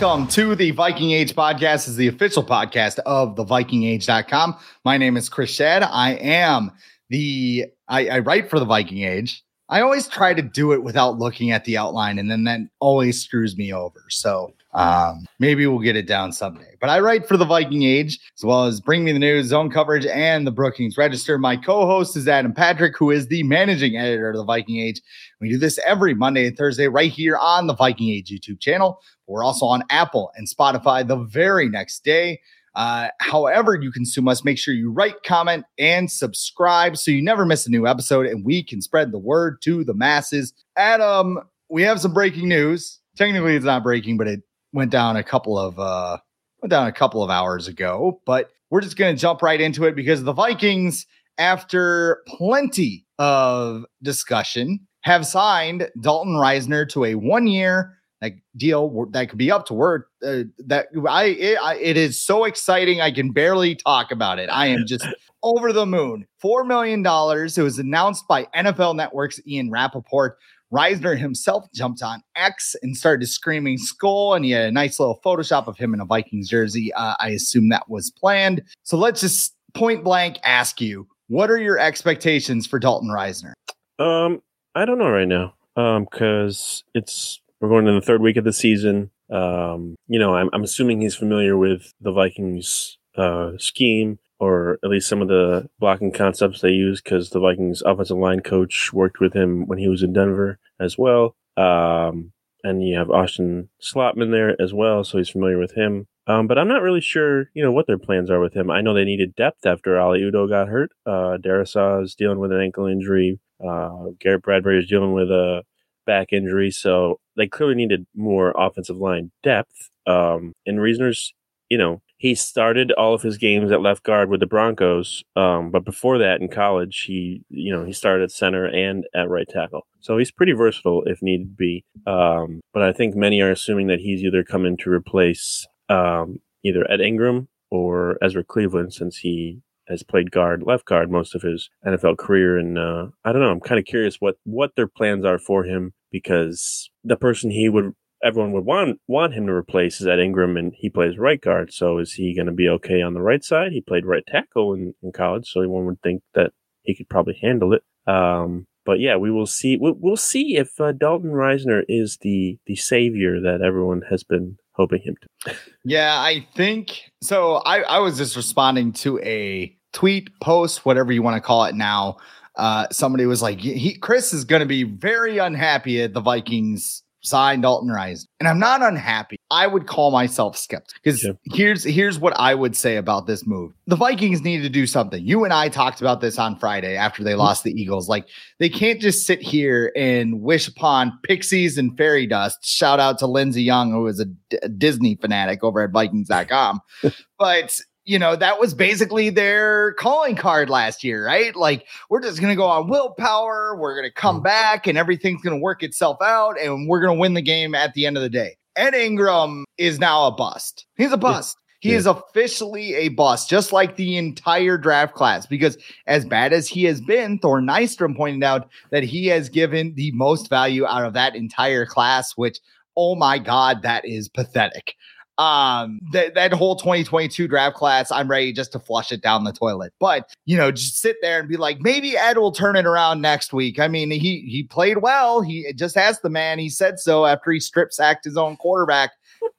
Welcome to the Viking Age podcast. Is the official podcast of the vikingage.com. My name is Chris Schad. I am the I, I write for the Viking Age. I always try to do it without looking at the outline, and then that always screws me over. So um, maybe we'll get it down someday. But I write for the Viking Age as well as Bring Me the News, Zone Coverage, and the Brookings Register. My co-host is Adam Patrick, who is the managing editor of the Viking Age. We do this every Monday and Thursday right here on the Viking Age YouTube channel. We're also on Apple and Spotify the very next day. Uh, however, you consume us, make sure you write, comment, and subscribe so you never miss a new episode and we can spread the word to the masses. Adam, we have some breaking news. Technically, it's not breaking, but it went down a couple of uh went down a couple of hours ago. But we're just gonna jump right into it because the Vikings, after plenty of discussion, have signed Dalton Risner to a one-year like deal that could be up to word uh, that I it, I it is so exciting I can barely talk about it. I am just over the moon. Four million dollars. It was announced by NFL Network's Ian Rapoport. Risner himself jumped on X and started screaming skull, and he had a nice little Photoshop of him in a Vikings jersey. Uh, I assume that was planned. So let's just point blank ask you, what are your expectations for Dalton Risner? Um, I don't know right now. Um, because it's we're going to the third week of the season. Um, you know, I'm, I'm assuming he's familiar with the Vikings uh, scheme or at least some of the blocking concepts they use because the Vikings offensive line coach worked with him when he was in Denver as well. Um, and you have Austin Schlottmann there as well, so he's familiar with him. Um, but I'm not really sure, you know, what their plans are with him. I know they needed depth after Oli Udoh got hurt. Uh, Darrisaw is dealing with an ankle injury. Uh, Garrett Bradbury is dealing with a back injury, so they clearly needed more offensive line depth. Um, and Risner's, you know, he started all of his games at left guard with the Broncos, um, but before that in college, he, you know, he started at center and at right tackle. So he's pretty versatile if need be. Um, but I think many are assuming that he's either coming to replace um, either Ed Ingram or Ezra Cleveland, since he has played guard, left guard most of his NFL career. And uh, I don't know. I'm kind of curious what what their plans are for him because the person he would everyone would want want him to replace is Ed Ingram, and he plays right guard. So is he going to be okay on the right side? He played right tackle in, in college, so one would think that he could probably handle it. Um, but yeah, we will see. We'll, see if uh, Dalton Risner is the the savior that everyone has been hoping him to. Yeah, I think so. I I was just responding to a tweet, post, whatever you want to call it now. Uh, somebody was like, he, Chris is going to be very unhappy at the Vikings sign Dalton Rise. And I'm not unhappy. I would call myself skeptical because yeah. here's here's what I would say about this move. The Vikings need to do something. You and I talked about this on Friday after they mm-hmm. lost the Eagles. Like they can't just sit here and wish upon pixies and fairy dust. Shout out to Lindsey Young, who is a, D- a Disney fanatic over at Vikings.com. but you know, that was basically their calling card last year, right? Like, we're just going to go on willpower. We're going to come mm-hmm. back and everything's going to work itself out and we're going to win the game at the end of the day. Ed Ingram is now a bust. He's a bust. He yeah. is officially a bust, just like the entire draft class. Because as bad as he has been, Thor Nystrom pointed out that he has given the most value out of that entire class, which, oh my God, that is pathetic um that that whole 2022 draft class i'm ready just to flush it down the toilet. But you know just sit there and be like maybe ed will turn it around next week. I mean he he played well. He just asked the man. He said so after he strip sacked his own quarterback.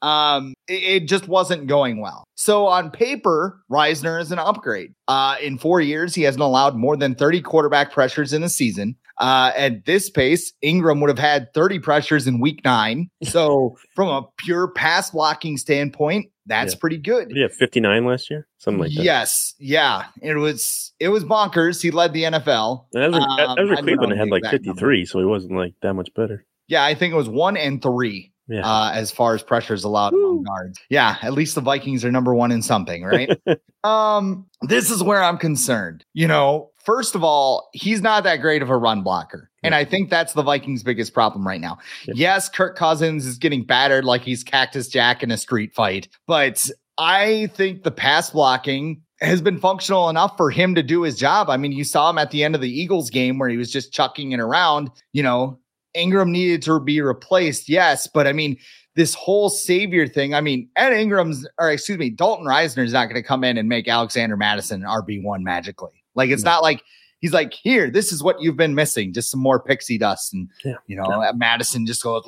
Um it, it, just wasn't going well. So on paper Risner is an upgrade. Uh in four years he hasn't allowed more than 30 quarterback pressures in the season Uh, at this pace, Ingram would have had 30 pressures in week nine. So, from a pure pass blocking standpoint, that's Yeah. pretty good. Yeah, 59 last year, something like that. Yes, yeah, it was it was bonkers. He led the NFL. Ezra, Um, Ezra Cleveland had like exact number. 53, so he wasn't like that much better. Yeah, I think it was one and three Yeah. uh, as far as pressures allowed among guards. Yeah, at least the Vikings are number one in something, right? um, this is where I'm concerned. You know, first of all, he's not that great of a run blocker. And I think that's the Vikings' biggest problem right now. Yes, Kirk Cousins is getting battered like he's Cactus Jack in a street fight, but I think the pass blocking has been functional enough for him to do his job. I mean, you saw him at the end of the Eagles game where he was just chucking it around. You know, Ingram needed to be replaced, yes, but I mean, this whole savior thing. I mean, Ed Ingram's, or excuse me, Dalton Risner is not going to come in and make Alexander Mattison an RB1 magically. Like, it's No. not like he's like, here, this is what you've been missing, just some more pixie dust. And, Yeah. you know, Mattison just goes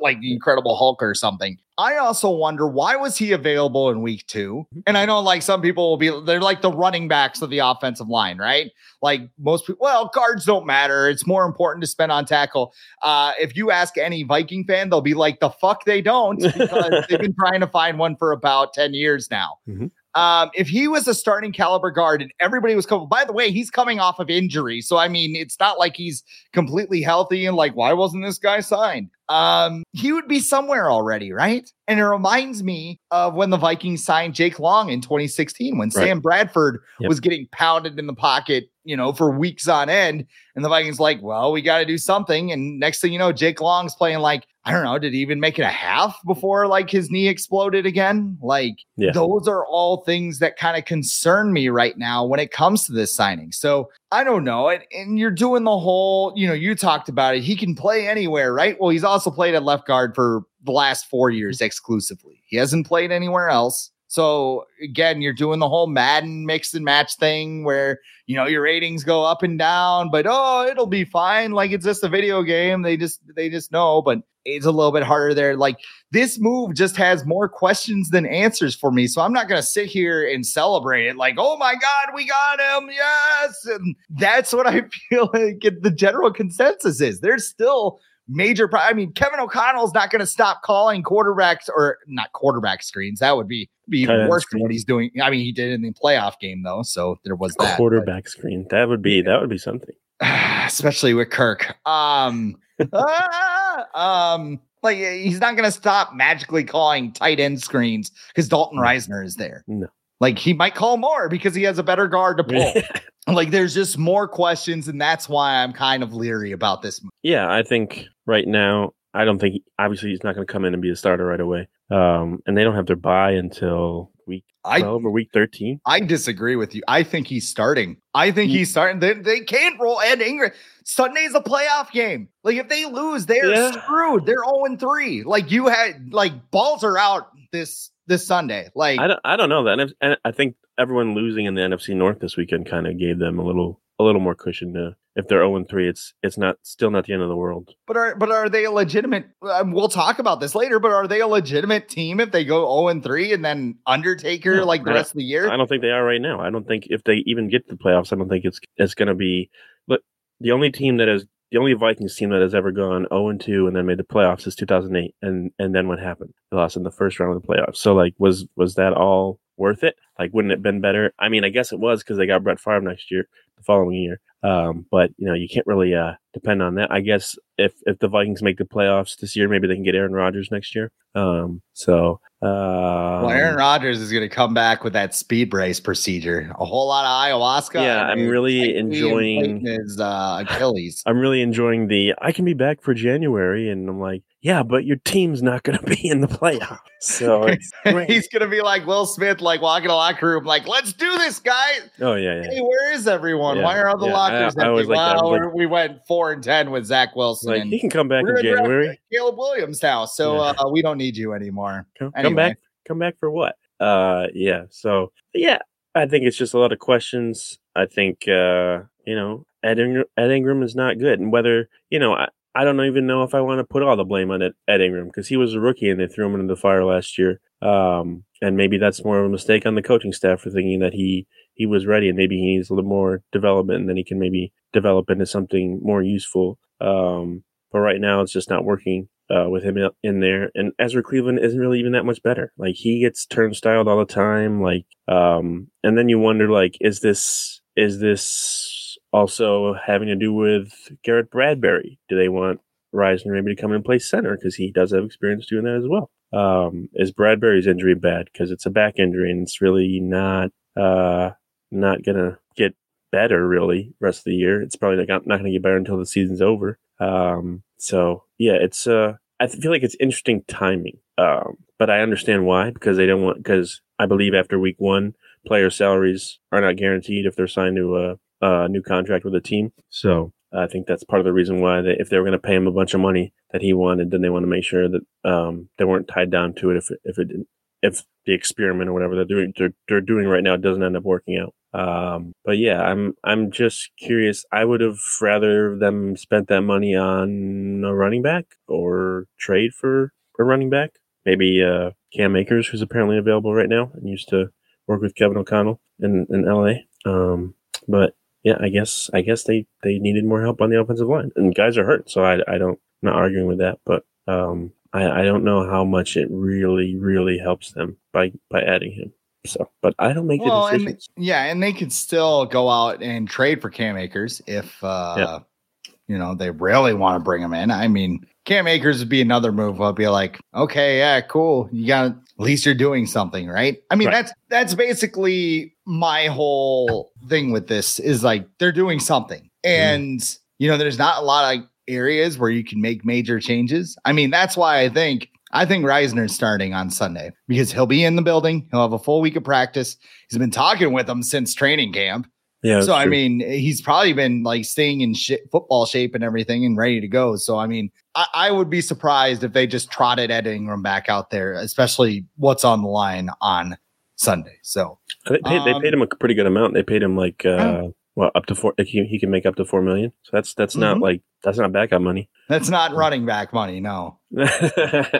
like the Incredible Hulk or something. I also wonder why was he available in week two? And I know like some people will be, they're like the running backs of the offensive line, right? Like most people, well, guards don't matter. It's more important to spend on tackle. Uh, if you ask any Viking fan, they'll be like, the fuck they don't, because they've been trying to find one for about 10 years now. Mhm. Um, if he was a starting caliber guard and everybody was coming, by the way, he's coming off of injury. So, I mean, it's not like he's completely healthy and like, why wasn't this guy signed? Um, he would be somewhere already, right? And it reminds me of when the Vikings signed Jake Long in 2016 when Right. Sam Bradford Yep. was getting pounded in the pocket, you know, for weeks on end. And the Vikings like, well, we got to do something. And next thing you know, Jake Long's playing like, I don't know, did he even make it a half before like his knee exploded again? Like, Yeah. those are all things that kind of concern me right now when it comes to this signing. So I don't know. And, and you're doing the whole, you know, you talked about it. He can play anywhere, right? Well, he's also played at left guard for the last four years exclusively. He hasn't played anywhere else. So again, you're doing the whole Madden mix and match thing where you know your ratings go up and down, but oh, it'll be fine. Like it's just a video game. They just they just know, but it's a little bit harder there. Like this move just has more questions than answers for me. So I'm not gonna sit here and celebrate it like, oh my god, we got him, yes. And that's what I feel like the general consensus is. There's still major. Pro- I mean, Kevin O'Connell's not going to stop calling quarterbacks or not quarterback screens. That would be be even worse than what he's doing. I mean, he did in the playoff game though, so there was that. but- Quarterback screen. That would be that would be something. especially with Kirk. Um, ah, um, like he's not going to stop magically calling tight end screens because Dalton Risner is there. No. Like he might call more because he has a better guard to pull. like there's just more questions, and that's why I'm kind of leery about this. yeah, I think right now I don't think obviously he's not going to come in and be a starter right away. Um, and they don't have their buy until week I 12 or week 13. I disagree with you. I think he's starting. I think he's starting. They, they can't roll Ed Ingram. Sunday's a playoff game. Like if they lose, they're Yeah. screwed. They're 0 3. Like you had like balls are out this this Sunday. Like I don't I don't know that. And I think everyone losing in the NFC North this weekend kind of gave them a little a little more cushion to if they're 0 3 it's it's not still not the end of the world. but are but are they a legitimate um, we'll talk about this later, but are they a legitimate team if they go 0 3 and then Undertaker Yeah, like the I- rest of the year? I don't think they are right now. I don't think if they even get to the playoffs, I don't think it's it's going to be. But the only team that has the only Vikings team that has ever gone zero and two and then made the playoffs is 2008, and and then what happened? They lost in the first round of the playoffs. So like, was was that all worth it? Like, wouldn't it have been better? I mean, I guess it was because they got Brett Favre next year, the following year. Um, but you know, you can't really uh depend on that. I guess if if the Vikings make the playoffs this year, maybe they can get Aaron Rodgers next year. Um, so uh, well, Aaron Rodgers is going to come back with that SpeedBridge procedure. A whole lot of ayahuasca. Yeah, I'm really tightly enjoying- his uh, Achilles. I'm really enjoying the I can be back for January, and I'm like, yeah, but your team's not going to be in the playoffs. So it's. He's gonna be like Will Smith, like walking in the locker room, like, let's do this, guys. oh yeah, yeah. Hey, where is everyone? Yeah, Why are all the yeah, lockers I- I empty? always like well, Like- we're- went four and ten with Zach Wilson. Like he can come back in January. Caleb Williams now, so Yeah. uh, we don't need you anymore. Come, come back. Come back for what? Uh, yeah. So yeah, I think it's just a lot of questions. I think uh, you know, Ed Ingram, Ed Ingram is not good, and whether you know, I, I don't even know if I want to put all the blame on Ed, Ed Ingram because he was a rookie and they threw him into the fire last year. Um, and maybe that's more of a mistake on the coaching staff for thinking that he he was ready and maybe he needs a little more development and then he can maybe develop into something more useful. Um, but right now, it's just not working uh, with him in there. And Ezra Cleveland isn't really even that much better. Like he gets turnstiled all the time. Like, um, and then you wonder, like, is this is this also having to do with Garrett Bradbury? Do they want Risner maybe to come and play center because he does have experience doing that as well? Um, is Bradbury's injury bad because it's a back injury and it's really not uh, not gonna get better really rest of the year. It's probably not, not gonna get better until the season's over. Um, so yeah, it's uh, I feel like it's interesting timing. Um, but I understand why because they don't want because I believe after week one, player salaries are not guaranteed if they're signed to a, a new contract with a team. So I think that's part of the reason why they, if they were going to pay him a bunch of money that he wanted, then they want to make sure that um, they weren't tied down to it if it, if it didn't, if the experiment or whatever they're doing they're, they're doing right now doesn't end up working out. Um, but yeah, I'm I'm just curious. I would have rather them spent that money on a running back or trade for a running back. Maybe uh, Cam Akers, who's apparently available right now and used to work with Kevin O'Connell in in LA. Um, but yeah, I guess I guess they they needed more help on the offensive line, and guys are hurt, so I I don't I'm not arguing with that, but um, I I don't know how much it really really helps them by by adding him. So, but I don't make well, the decisions. And, yeah, and they could still go out and trade for Cam Akers if uh yeah. you know they really want to bring him in. I mean, Cam Akers would be another move. I'll be like, okay, yeah, cool. You got at least you're doing something, right? I mean, right. that's that's basically my whole thing with this is like they're doing something, mm-hmm. and mm. you know, there's not a lot of areas where you can make major changes. I mean, that's why I think I think Risner's starting on Sunday because he'll be in the building. He'll have a full week of practice. He's been talking with them since training camp. Yeah. So, I mean, he's probably been like staying in sh- football shape and everything and ready to go. So, I mean, I-, I would be surprised if they just trotted Ed Ingram back out there, especially what's on the line on Sunday. So, they paid, um, they paid him a pretty good amount. They paid him like, uh, well, up to four. He, he can make up to four million. So that's that's mm-hmm. not like that's not backup money. That's not running back money. No. hey,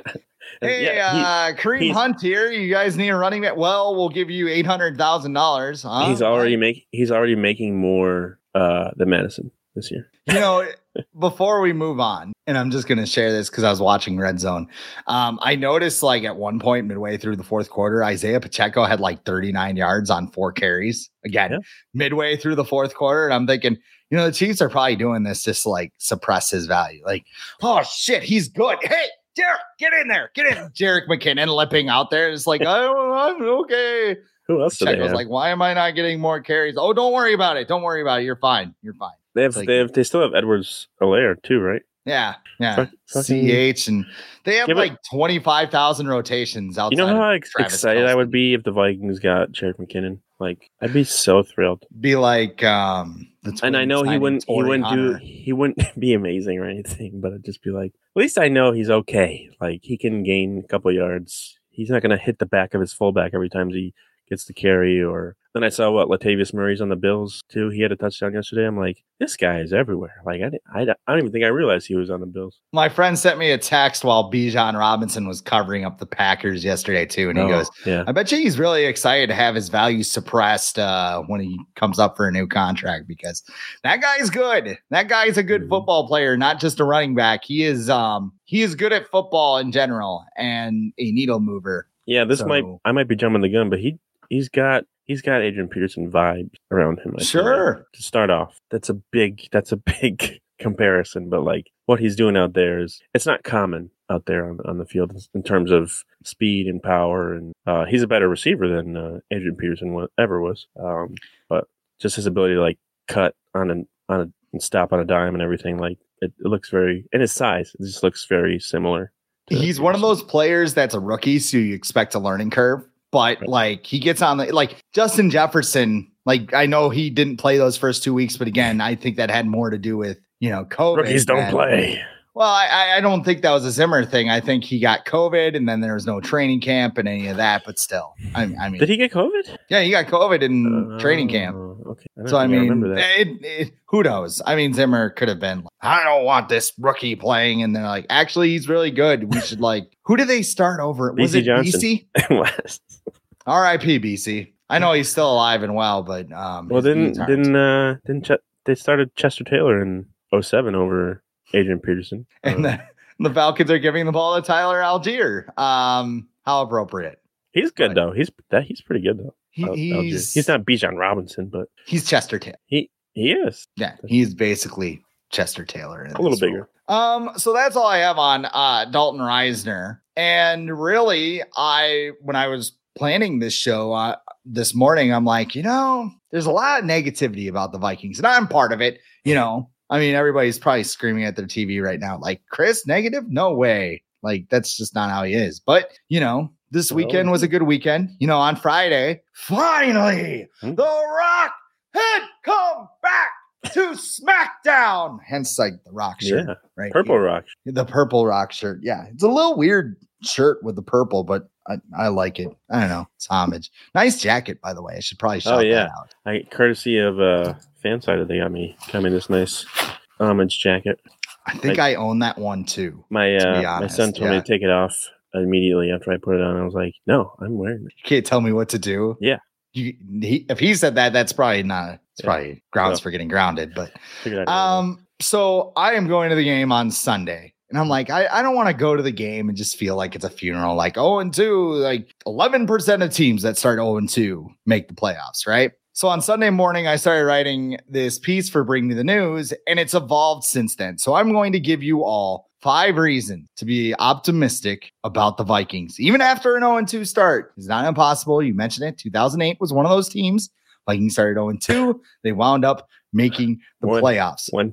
yeah, uh, Kareem Hunt here. You guys need a running back. Well, we'll give you eight hundred thousand dollars. He's already making. He's already making more uh, than Mattison this year. You know, before we move on, and I'm just going to share this because I was watching Red Zone. Um, I noticed like at one point midway through the fourth quarter, Isaiah Pacheco had like 39 yards on four carries. Again, yeah. midway through the fourth quarter, and I'm thinking, you know, the Chiefs are probably doing this just to, like suppress his value. Like, oh shit, he's good. Hey, Derek, get in there, get in. Jerick McKinnon lipping out there. It's like, oh, I'm okay. Who else? was like, why am I not getting more carries? Oh, don't worry about it. Don't worry about it. You're fine. You're fine. They have, like, they have, they still have Edwards Helaire too, right? Yeah, yeah. CH and they have yeah, like twenty five thousand rotations outside. You know how excited Kelce. I would be if the Vikings got Jared McKinnon? Like, I'd be so thrilled. Be like, um, and I know he wouldn't, he wouldn't Hunter. do, he wouldn't be amazing or anything, but I'd just be like, at least I know he's okay. Like, he can gain a couple yards. He's not going to hit the back of his fullback every time he gets the carry or then I saw what Latavius Murray's on the Bills too. He had a touchdown yesterday. I'm like, this guy is everywhere. Like I, I, I don't even think I realized he was on the Bills. My friend sent me a text while Bijan Robinson was covering up the Packers yesterday too, and he oh, goes, "Yeah, I bet you he's really excited to have his value suppressed uh, when he comes up for a new contract because that guy's good. That guy's a good mm-hmm. football player, not just a running back. He is, um, he is good at football in general and a needle mover." Yeah, this so, might I might be jumping the gun, but he he's got he's got Adrian Peterson vibes around him. I sure. to start off, that's a big that's a big comparison, but like what he's doing out there is it's not common out there on, on the field in terms of speed and power, and uh, he's a better receiver than uh, Adrian Peterson ever was. Um, but just his ability to like cut on an on a and stop on a dime and everything, like it, it looks very and his size, it just looks very similar. He's one of those players that's a rookie, so you expect a learning curve but right. like he gets on the like Justin Jefferson. Like I know he didn't play those first two weeks, but again, I think that had more to do with you know COVID. Rookies don't and, play. Well, I, I don't think that was a Zimmer thing. I think he got COVID, and then there was no training camp and any of that. But still, I, I mean, did he get COVID? Yeah, he got COVID in uh, training camp. Okay, I so I mean, it, it, who knows? I mean, Zimmer could have been. Like, I don't want this rookie playing, and they're like, actually, he's really good. We should like. Who did they start over? Was Bisi it Johnson. Bisi? was. R.I.P. Bisi. I know he's still alive and well, but um, well, didn't didn't uh, didn't Ch- they started Chester Taylor in 07 over Adrian Peterson. And the, the Falcons are giving the ball to Tyler Allgeier. Um, how appropriate. he's good Right. though. He's that he's pretty good though. He, he's he's not Bijan Robinson, but he's Chester Taylor. he he is Yeah, he's basically Chester Taylor. a little this role. bigger. Um, so that's all I have on uh Dalton Risner. And really, I when I was planning this show uh, this morning, I'm like, you know, there's a lot of negativity about the Vikings, and I'm part of it. You know, I mean, everybody's probably screaming at their TV right now, like, Chris, negative? No way. Like, that's just not how he is. But you know, this Well- weekend was a good weekend. You know, on Friday, finally, Hmm. the Rock had come back to SmackDown. Hence, like the Rock shirt, Yeah, right? Purple. Rock. The purple rock shirt. Yeah. It's a little weird shirt with the purple, but I, I like it. I don't know. It's homage. Nice jacket, by the way. I should probably shout Oh, yeah. that out. I courtesy of uh fan side they got me got me this nice homage jacket. I think I, own that one too. My To uh my son told me to take it off immediately after I put it on. I was like, no, I'm wearing it. You can't tell me what to do. Yeah. You, he, if he said that, that's probably not, it's Yeah. probably grounds So- for getting grounded. But Um, so I am going to the game on Sunday. And I'm like, I, I don't want to go to the game and just feel like it's a funeral, like 0 and 2, like 11% of teams that start 0 and 2 make the playoffs, right? So on Sunday morning, I started writing this piece for Bring Me the News, and it's evolved since then. So I'm going to give you all five reasons to be optimistic about the Vikings, even after an 0 and 2 start. It's not impossible. You mentioned it. 2008 was one of those teams. Vikings started 0 and 2. They wound up making the One- playoffs One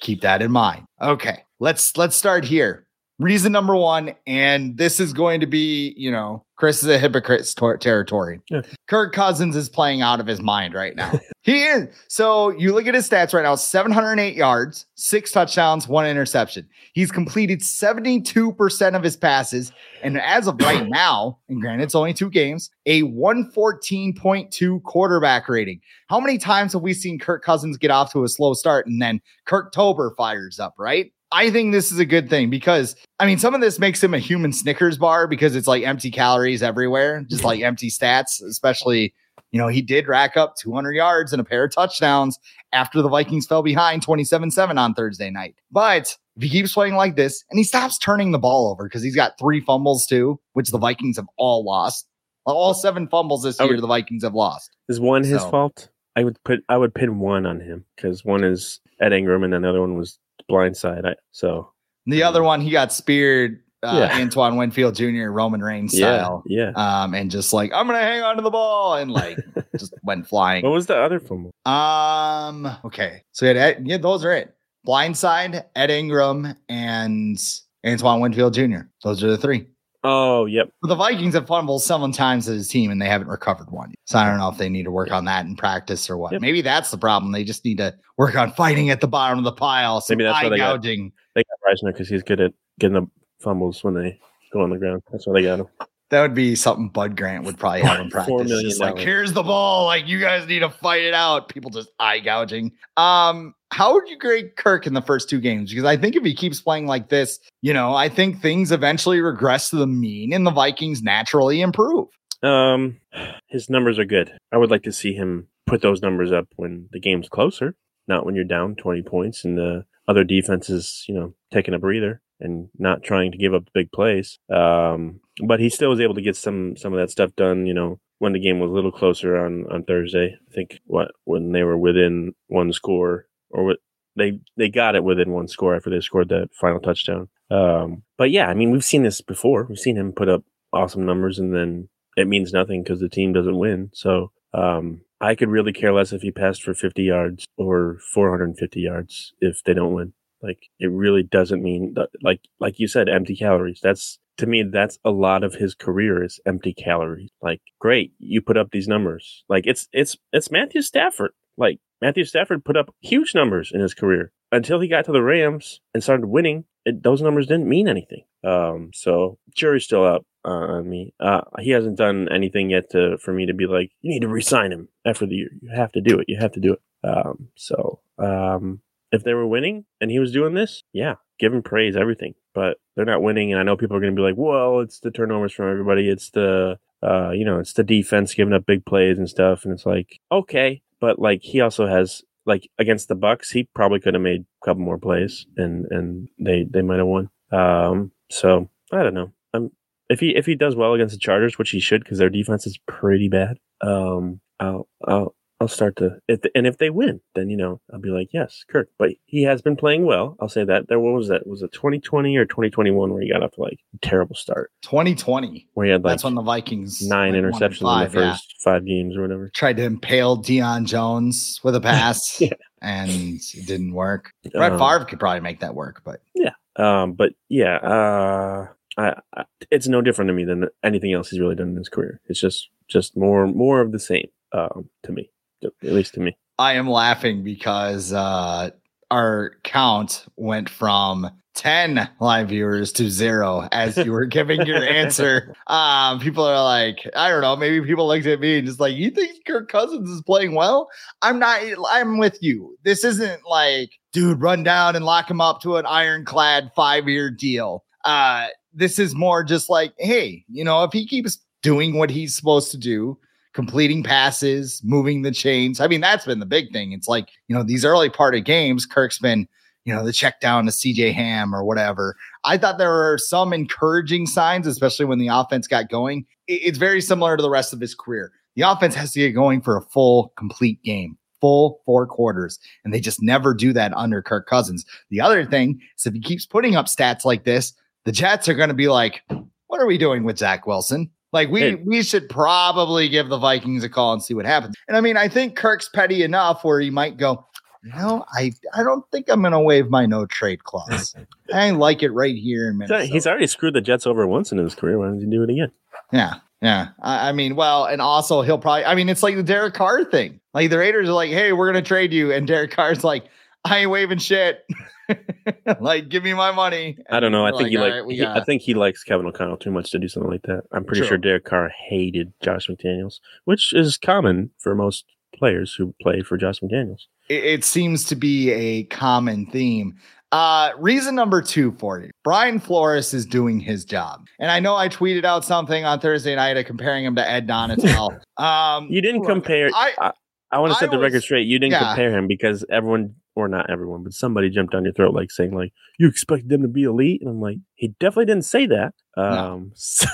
keep that in mind. Okay, let's let's start here. Reason number one, and this is going to be, you know, Chris is a hypocrite tor- territory. Yeah. Kirk Cousins is playing out of his mind right now. he is. So you look at his stats right now 708 yards, six touchdowns, one interception. He's completed 72% of his passes. And as of right now, and granted, it's only two games, a 114.2 quarterback rating. How many times have we seen Kirk Cousins get off to a slow start and then Kirktober fires up, right? I think this is a good thing because I mean, some of this makes him a human Snickers bar because it's like empty calories everywhere, just like empty stats, especially, you know, he did rack up 200 yards and a pair of touchdowns after the Vikings fell behind 27 7 on Thursday night. But if he keeps playing like this and he stops turning the ball over because he's got three fumbles too, which the Vikings have all lost, all seven fumbles this year, the Vikings have lost. is one his So- fault. I would put I would pin one on him because one is Ed Ingram and another one was blindside. I, so The other one, he got speared, uh, Yeah. Antoine Winfield Jr., Roman Reigns style. yeah, yeah. um, and just like I'm gonna hang on to the ball and like just went flying. What was the other fumble? Um, okay, so Ed, yeah, those are it. Blindside, Ed Ingram, and Antoine Winfield Jr. Those are the three. Oh, yep. But the Vikings have fumbled seven times as a team and they haven't recovered one. So I don't know if they need to work on that in practice or what. Yep. Maybe that's the problem. They just need to work on fighting at the bottom of the pile. Some Maybe that's why eye they got- gouging. They got Risner because he's good at getting the fumbles when they go on the ground. That's why they got him. That would be something Bud Grant would probably have in practice. Just like, here's the ball. Like, you guys need to fight it out. People just eye gouging. Um, how would you grade Kirk in the first two games? Because I think if he keeps playing like this, you know, I think things eventually regress to the mean and the Vikings naturally improve. Um, his numbers are good. I would like to see him put those numbers up when the game's closer, not when you're down 20 points and the other defense is, you know, taking a breather and not trying to give up big plays. Um, but he still was able to get some some of that stuff done, you know, when the game was a little closer on on Thursday. I think what when they were within one score or they they got it within one score after they scored that final touchdown. Um, but yeah, I mean, we've seen this before. We've seen him put up awesome numbers and then it means nothing because the team doesn't win. So um, I could really care less if he passed for 50 yards or 450 yards if they don't win. Like it really doesn't mean that, like like you said, empty calories. That's to me that's a lot of his career is empty calories. Like great, you put up these numbers. Like it's it's it's Matthew Stafford. Like Matthew Stafford put up huge numbers in his career until he got to the Rams and started winning. It, those numbers didn't mean anything. Um, so jury's still out uh, on me. Uh, he hasn't done anything yet to for me to be like, you need to resign him after the year. You have to do it. You have to do it. Um, so um, if they were winning and he was doing this, yeah, give him praise, everything. But they're not winning, and I know people are going to be like, well, it's the turnovers from everybody. It's the uh, you know, it's the defense giving up big plays and stuff, and it's like, okay, but like he also has like against the Bucs, he probably could have made a couple more plays, and and they they might have won. Um, so I don't know. I'm, if he if he does well against the Chargers, which he should, because their defense is pretty bad. Um, I'll I'll I'll start to if and if they win, then you know I'll be like, yes, Kirk. But he has been playing well. I'll say that. There, what was that? Was it 2020 or 2021 where he got off like a terrible start? 2020. Where he had like That's when the Vikings nine and interceptions five, in the yeah. first five games or whatever. Tried to impale Deion Jones with a pass, Yeah. and it didn't work. Brett Um, Favre could probably make that work, but yeah. Um, but yeah, uh, I, I, it's no different to me than anything else he's really done in his career. It's just just more more of the same um, to me, at least to me. I am laughing because uh, our count went from 10 live viewers to zero as you were giving your answer. Um, people are like, I don't know, maybe people looked at me and just like, you think Kirk Cousins is playing well? I'm not, I'm with you. This isn't like, dude, run down and lock him up to an ironclad five year deal. Uh, this is more just like, hey, you know, if he keeps doing what he's supposed to do, completing passes, moving the chains. I mean, that's been the big thing. It's like, you know, these early part of games, Kirk's been, you know, the check down to CJ Ham or whatever. I thought there were some encouraging signs, especially when the offense got going. It's very similar to the rest of his career. The offense has to get going for a full, complete game, full four quarters, and they just never do that under Kirk Cousins. The other thing is if he keeps putting up stats like this, the Jets are going to be like, what are we doing with Zach Wilson? Like we we should probably give the Vikings a call and see what happens. And I mean, I think Kirk's petty enough where he might go, no, I I don't think I'm gonna waive my no trade clause. I like it right here in He's Minnesota. He's already screwed the Jets over once in his career. Why don't you do it again? yeah, yeah. I, I mean, well, and also he'll probably. I mean, it's like the Derek Carr thing. Like the Raiders are like, hey, we're gonna trade you, and Derek Carr's like, I ain't waving shit. like, give me my money. I don't know. I And think he like. "All right, he- I think he likes Kevin O'Connell too much to do something like that. I'm pretty True. sure Derek Carr hated Josh McDaniels, which is common for most players who play for Josh McDaniels. it, it seems to be a common theme. Uh, reason number two for you Brian Flores is doing his job. And I know I tweeted out something on Thursday night of comparing him to Ed Donatell. um, You didn't look, compare. I, I, I want to set the record straight. You didn't yeah. compare him because everyone, or not everyone, but somebody jumped down your throat like saying like you expect them to be elite, and I'm like he definitely didn't say that. Um, so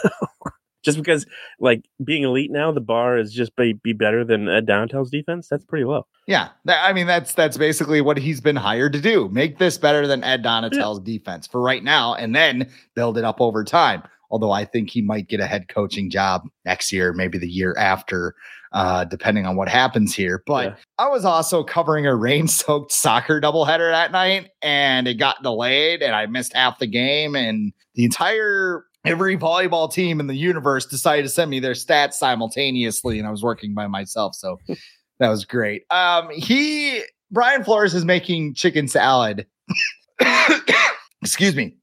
just because like being elite now, the bar is just be, be better than Ed Donatell's defense. That's pretty low. yeah, that, I mean, that's that's basically what he's been hired to do make this better than Ed Donatell's defense for right now, and then build it up over time. Although I think he might get a head coaching job next year, maybe the year after, uh, depending on what happens here. But Yeah. I was also covering a rain soaked soccer doubleheader that night and it got delayed and I missed half the game. And the entire, every volleyball team in the universe decided to send me their stats simultaneously. And I was working by myself. So that was great. Um, he, Brian Flores is making chicken salad. Excuse me.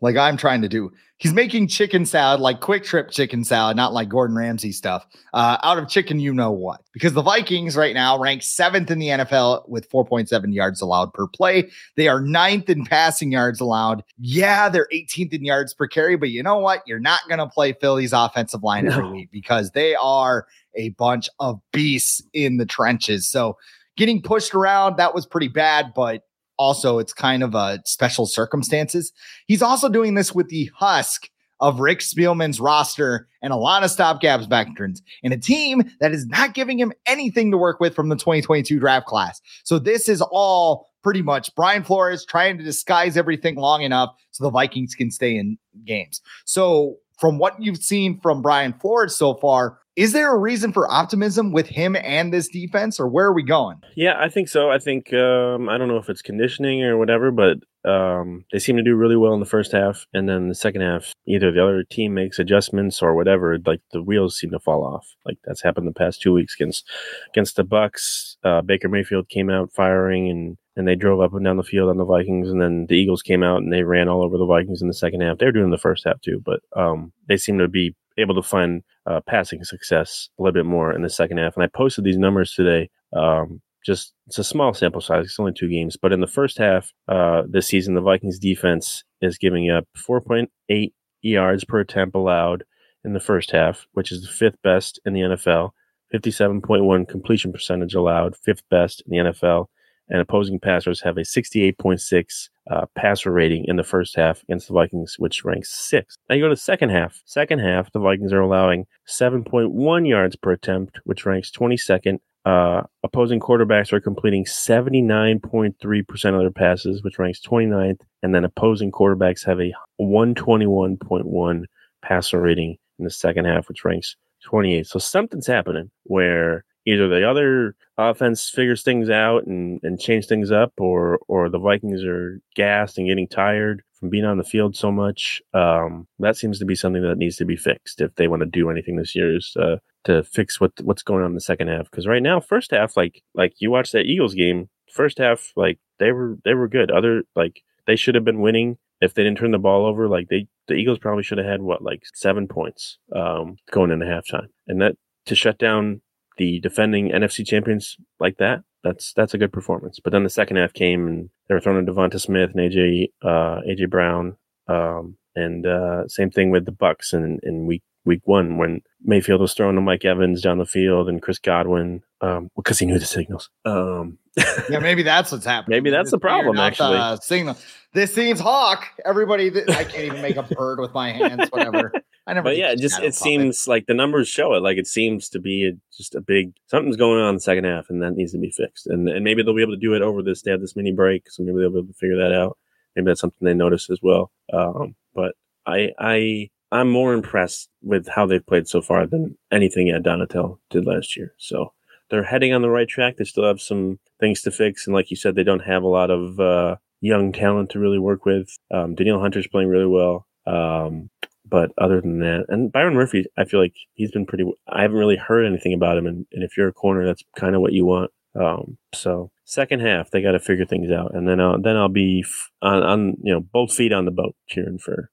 Like I'm trying to do. He's making chicken salad, like QuikTrip chicken salad, not like Gordon Ramsay stuff, uh, out of chicken, you know what? Because the Vikings right now rank seventh in the NFL with 4.7 yards allowed per play. They are ninth in passing yards allowed. Yeah, they're 18th in yards per carry, but you know what? You're not going to play Philly's offensive line every week because they are a bunch of beasts in the trenches. So getting pushed around, that was pretty bad, but also it's kind of a special circumstances. He's also doing this with the husk of Rick Spielman's roster and a lot of stopgaps veterans and a team that is not giving him anything to work with from the 2022 draft class. So this is all pretty much Brian Flores trying to disguise everything long enough so the Vikings can stay in games. So from what you've seen from Brian Flores so far, is there a reason for optimism with him and this defense, or where are we going? Yeah, I think so. I think um, I don't know if it's conditioning or whatever, but um, they seem to do really well in the first half, and then the second half, either the other team makes adjustments or whatever. Like the wheels seem to fall off. Like that's happened the past two weeks against against the Bucs. Uh, Baker Mayfield came out firing, and and they drove up and down the field on the Vikings, and then the Eagles came out and they ran all over the Vikings in the second half. They were doing the first half too, but um, they seem to be able to find uh, passing success a little bit more in the second half. And I posted these numbers today. Um, just it's a small sample size. It's only two games, but in the first half uh, this season, the Vikings defense is giving up 4.8 yards per attempt allowed in the first half, which is the fifth best in the NFL. 57.1 completion percentage allowed, fifth best in the NFL, and opposing passers have a 68.6 uh, passer rating in the first half against the Vikings, which ranks sixth. Now you go to the second half. Second half, the Vikings are allowing 7.1 yards per attempt, which ranks 22nd. Uh, opposing quarterbacks are completing 79.3% of their passes, which ranks 29th. And then opposing quarterbacks have a 121.1 passer rating in the second half, which ranks 28th. So something's happening where either the other offense figures things out and, and change things up or or the Vikings are gassed and getting tired from being on the field so much. Um, that seems to be something that needs to be fixed if they want to do anything this year is uh, to fix what what's going on in the second half. Because right now, first half, like like you watch that Eagles game, first half, like they were they were good. Other like they should have been winning if they didn't turn the ball over. Like they the Eagles probably should have had what like seven points um, going into halftime, and that to shut down the defending NFC champions like that, that's that's a good performance. But then the second half came and they were throwing to Devonta Smith and AJ uh, AJ Brown, um, and uh, same thing with the Bucs in, in week week one when Mayfield was throwing to Mike Evans down the field and Chris Godwin um, because he knew the signals. Um, yeah, maybe that's what's happening. Maybe that's the problem. Actually, the signal. This seems hawk. Everybody, th- I can't even make a bird with my hands. Whatever. I never. But yeah, just it seems like the numbers show it. Like it seems to be a, just a big something's going on in the second half, and that needs to be fixed. And and maybe they'll be able to do it over this. They have this mini break, so maybe they'll be able to figure that out. Maybe that's something they notice as well. Um, but I I I'm more impressed with how they've played so far than anything Ed Donatell did last year. So they're heading on the right track. They still have some things to fix, and like you said, they don't have a lot of uh, young talent to really work with. Um, Danielle Hunter's playing really well. Um, but other than that, and Byron Murphy, I feel like he's been pretty. I haven't really heard anything about him, and, and if you're a corner, that's kind of what you want. Um, so second half, they got to figure things out, and then I'll then I'll be f- on, on you know both feet on the boat cheering for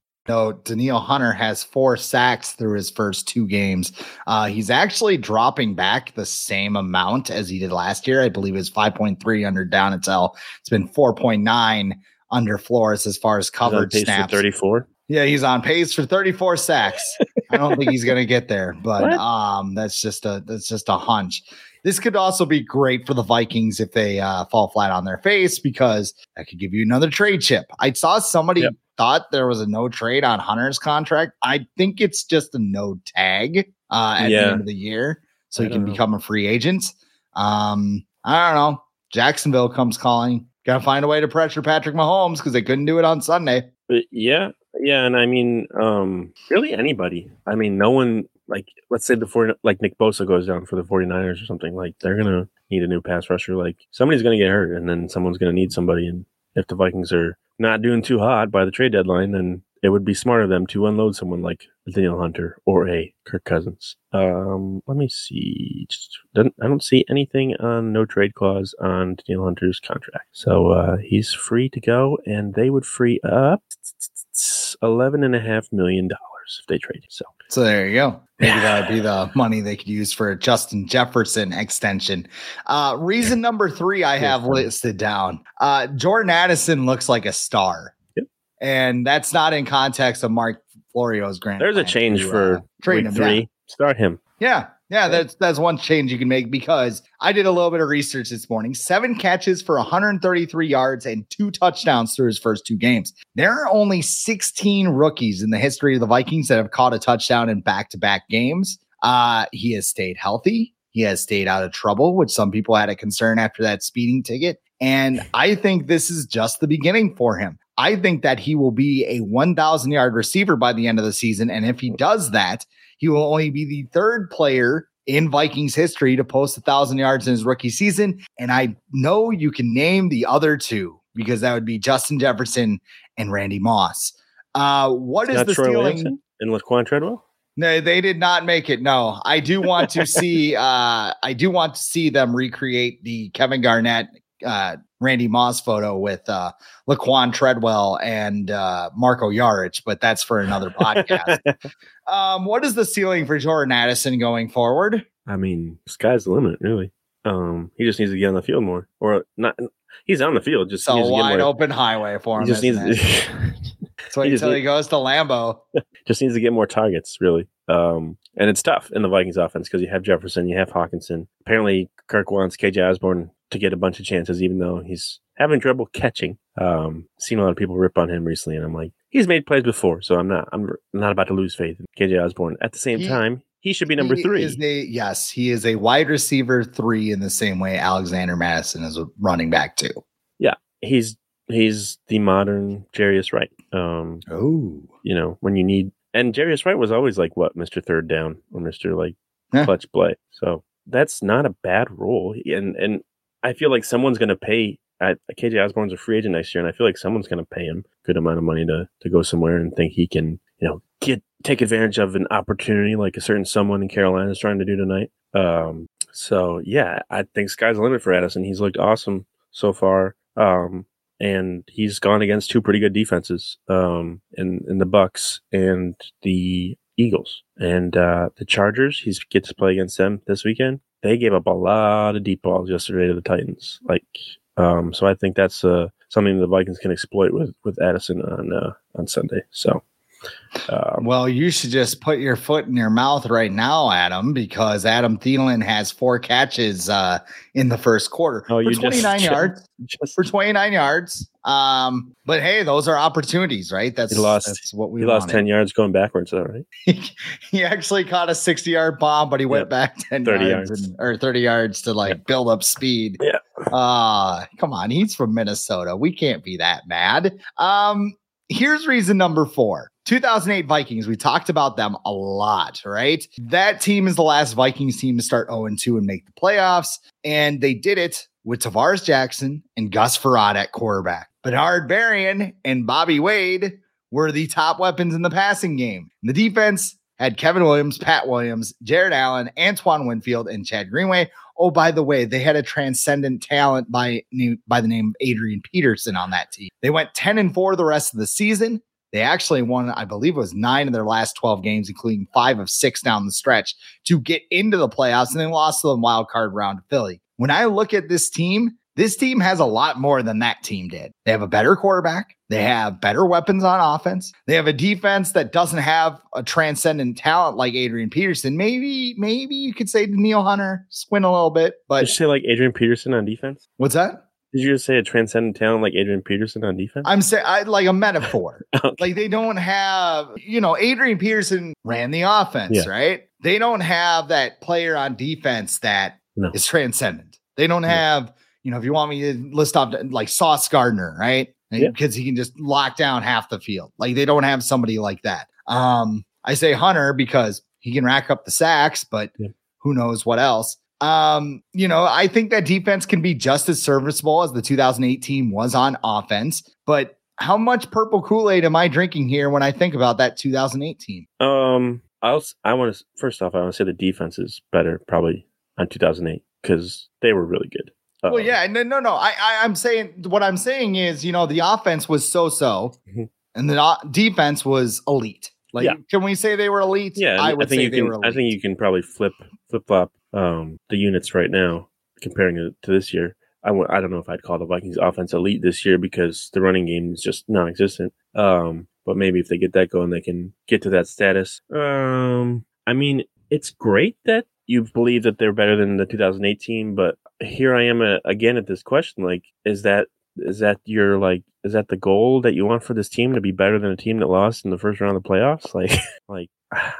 No, Danielle Hunter has four sacks through his first two games. Uh, he's actually dropping back the same amount as he did last year. I believe it's 5.3 under Donatell. It's been 4.9 under Flores as far as covered snaps. 34. Yeah, he's on pace for 34 sacks. I don't think he's going to get there, but um, that's just a that's just a hunch. This could also be great for the Vikings if they uh, fall flat on their face because that could give you another trade chip. I saw somebody yep. thought there was a no trade on Hunter's contract. I think it's just a no tag uh, at yeah. the end of the year. so I he can know. become a free agent. Um, I don't know. Jacksonville comes calling. Got to find a way to pressure Patrick Mahomes because they couldn't do it on Sunday. But yeah, yeah, and I mean, um, really anybody. I mean, no one like let's say the like Nick Bosa goes down for the 49ers or something, like they're gonna need a new pass rusher. Like somebody's gonna get hurt and then someone's gonna need somebody. And if the Vikings are not doing too hot by the trade deadline, then it would be smart of them to unload someone like Daniel Hunter or a Kirk Cousins. Um, let me see. I don't see anything on no trade clause on Daniel Hunter's contract, so uh, he's free to go, and they would free up eleven and a half million dollars if they trade. So So there you go. Maybe that would be the money they could use for a Justin Jefferson extension. Uh, reason number three I have listed down. Uh, Jordan Addison looks like a star. Yep. And that's not in context of Mark Florio's grant. there's a change to, for uh, trade week him. three. Yeah. Start him. Yeah. Yeah, that's that's one change you can make because I did a little bit of research this morning. Seven catches for 133 yards and two touchdowns through his first two games. There are only 16 rookies in the history of the Vikings that have caught a touchdown in back-to-back games. Uh, he has stayed healthy. He has stayed out of trouble, which some people had a concern after that speeding ticket. And I think this is just the beginning for him. I think that he will be a 1,000 yard receiver by the end of the season. And if he does that, he will only be the third player in Vikings history to post a thousand yards in his rookie season. And I know you can name the other two because that would be Justin Jefferson and Randy Moss. Uh, what is the Troy ceiling? Williamson and Laquan Treadwell. No, they did not make it. No, I do want to see. uh I do want to see them recreate the Kevin Garnett, uh Randy Moss photo with uh Laquan Treadwell and uh Marco Yarich, but that's for another podcast. um, what is the ceiling for Jordan Addison going forward? I mean, sky's the limit, really. Um, he just needs to get on the field more, or not. He's on the field, just It's a needs to get wide more. open highway for him. He just needs, isn't it? He just until need- he goes to Lambeau. just needs to get more targets, really. Um, and it's tough in the Vikings offense because you have Jefferson, you have Hockenson. Apparently, Kirk wants KJ Osborne to get a bunch of chances, even though he's having trouble catching. Um, seen a lot of people rip on him recently, and I'm like, he's made plays before, so I'm not, I'm not about to lose faith in KJ Osborne. At the same He- time, he should be number He three. Is a, yes, he is a wide receiver three in the same way Alexander Mattison is a running back two. Yeah, he's he's the modern Jarius Wright. Um, Oh, you know, when you need and Jarius Wright was always like what, Mr. Third Down or Mr. like clutch play. So that's not a bad role. And and I feel like someone's gonna pay at KJ Osborne's a free agent next year, and I feel like someone's gonna pay him a good amount of money to to go somewhere and think he can, you know, get take advantage of an opportunity like a certain someone in Carolina is trying to do tonight. Um so yeah, I think sky's the limit for Addison. He's looked awesome so far. Um and he's gone against two pretty good defenses um, in in the Bucs and the Eagles and uh, the Chargers. He gets to play against them this weekend. They gave up a lot of deep balls yesterday to the Titans. Like, um, so I think that's uh, something the Vikings can exploit with with Addison on uh, on Sunday. So, um, well, you should just put your foot in your mouth right now, Adam, because Adam Thielen has four catches uh, in the first quarter Oh, for you just- 29 yards. just, For 29 yards. Um, but hey, those are opportunities, right? That's He lost- That's what we he lost ten yards going backwards, though, right? he actually caught a 60 yard bomb, but he went Yep. back 10 30 yards, yards. and- or 30 yards to like Yeah. build up speed. Yeah. Uh, come on. He's from Minnesota. We can't be that mad. Um, here's reason number four 2008 Vikings. We talked about them a lot, right? That team is the last Vikings team to start 0 2 and make the playoffs. And they did it with Tarvaris Jackson and Gus Frerotte at quarterback. Bernard Berrian and Bobby Wade were the top weapons in the passing game. The defense had Kevin Williams, Pat Williams, Jared Allen, Antoine Winfield, and Chad Greenway. Oh, by the way, they had a transcendent talent by, by the name of Adrian Peterson on that team. They went 10 and 4 the rest of the season. They actually won, I believe it was nine of their last 12 games, including five of six down the stretch to get into the playoffs and then lost to the wild card round to Philly. When I look at this team, this team has a lot more than that team did. They have a better quarterback. They have better weapons on offense. They have a defense that doesn't have a transcendent talent like Adrian Peterson. Maybe, maybe you could say Neil Hunter squint a little bit, Did but you say like Adrian Peterson on defense? what's that? Did you just say a transcendent talent like Adrian Peterson on defense? I'm saying I like a metaphor. Okay. Like they don't have, you know, Adrian Peterson ran the offense, Yeah. right? They don't have that player on defense that is No. transcendent. They don't have, you know, if you want me to list off like Sauce Gardner, right? Yeah. Because he can just lock down half the field. Like they don't have somebody like that. Um, I say Hunter because he can rack up the sacks, but Yeah. who knows what else. Um, you know, I think that defense can be just as serviceable as the 2018 was on offense, but how much purple Kool-Aid am I drinking here when I think about that 2018? Um, I'll. I want to first off, I want to say the defense is better probably on 2008 because they were really good. Well, Um, yeah, no, no, no. I, I, I'm saying what I'm saying is, you know, the offense was so-so, Mhm. and the o- defense was elite. Like, Yeah. can we say they were elite? yeah. I I, would think say you they can. were elite. I think you can probably flip flip flop um the units right now comparing it to this year. I w- I don't know if I'd call the Vikings offense elite this year because the running game is just non-existent. Um, but maybe if they get that going, they can get to that status. Um, I mean, it's great that you believe that they're better than the 2018, but here I am uh, again at this question: like, is that is that your like is that the goal that you want for this team to be better than a team that lost in the first round of the playoffs? Like, like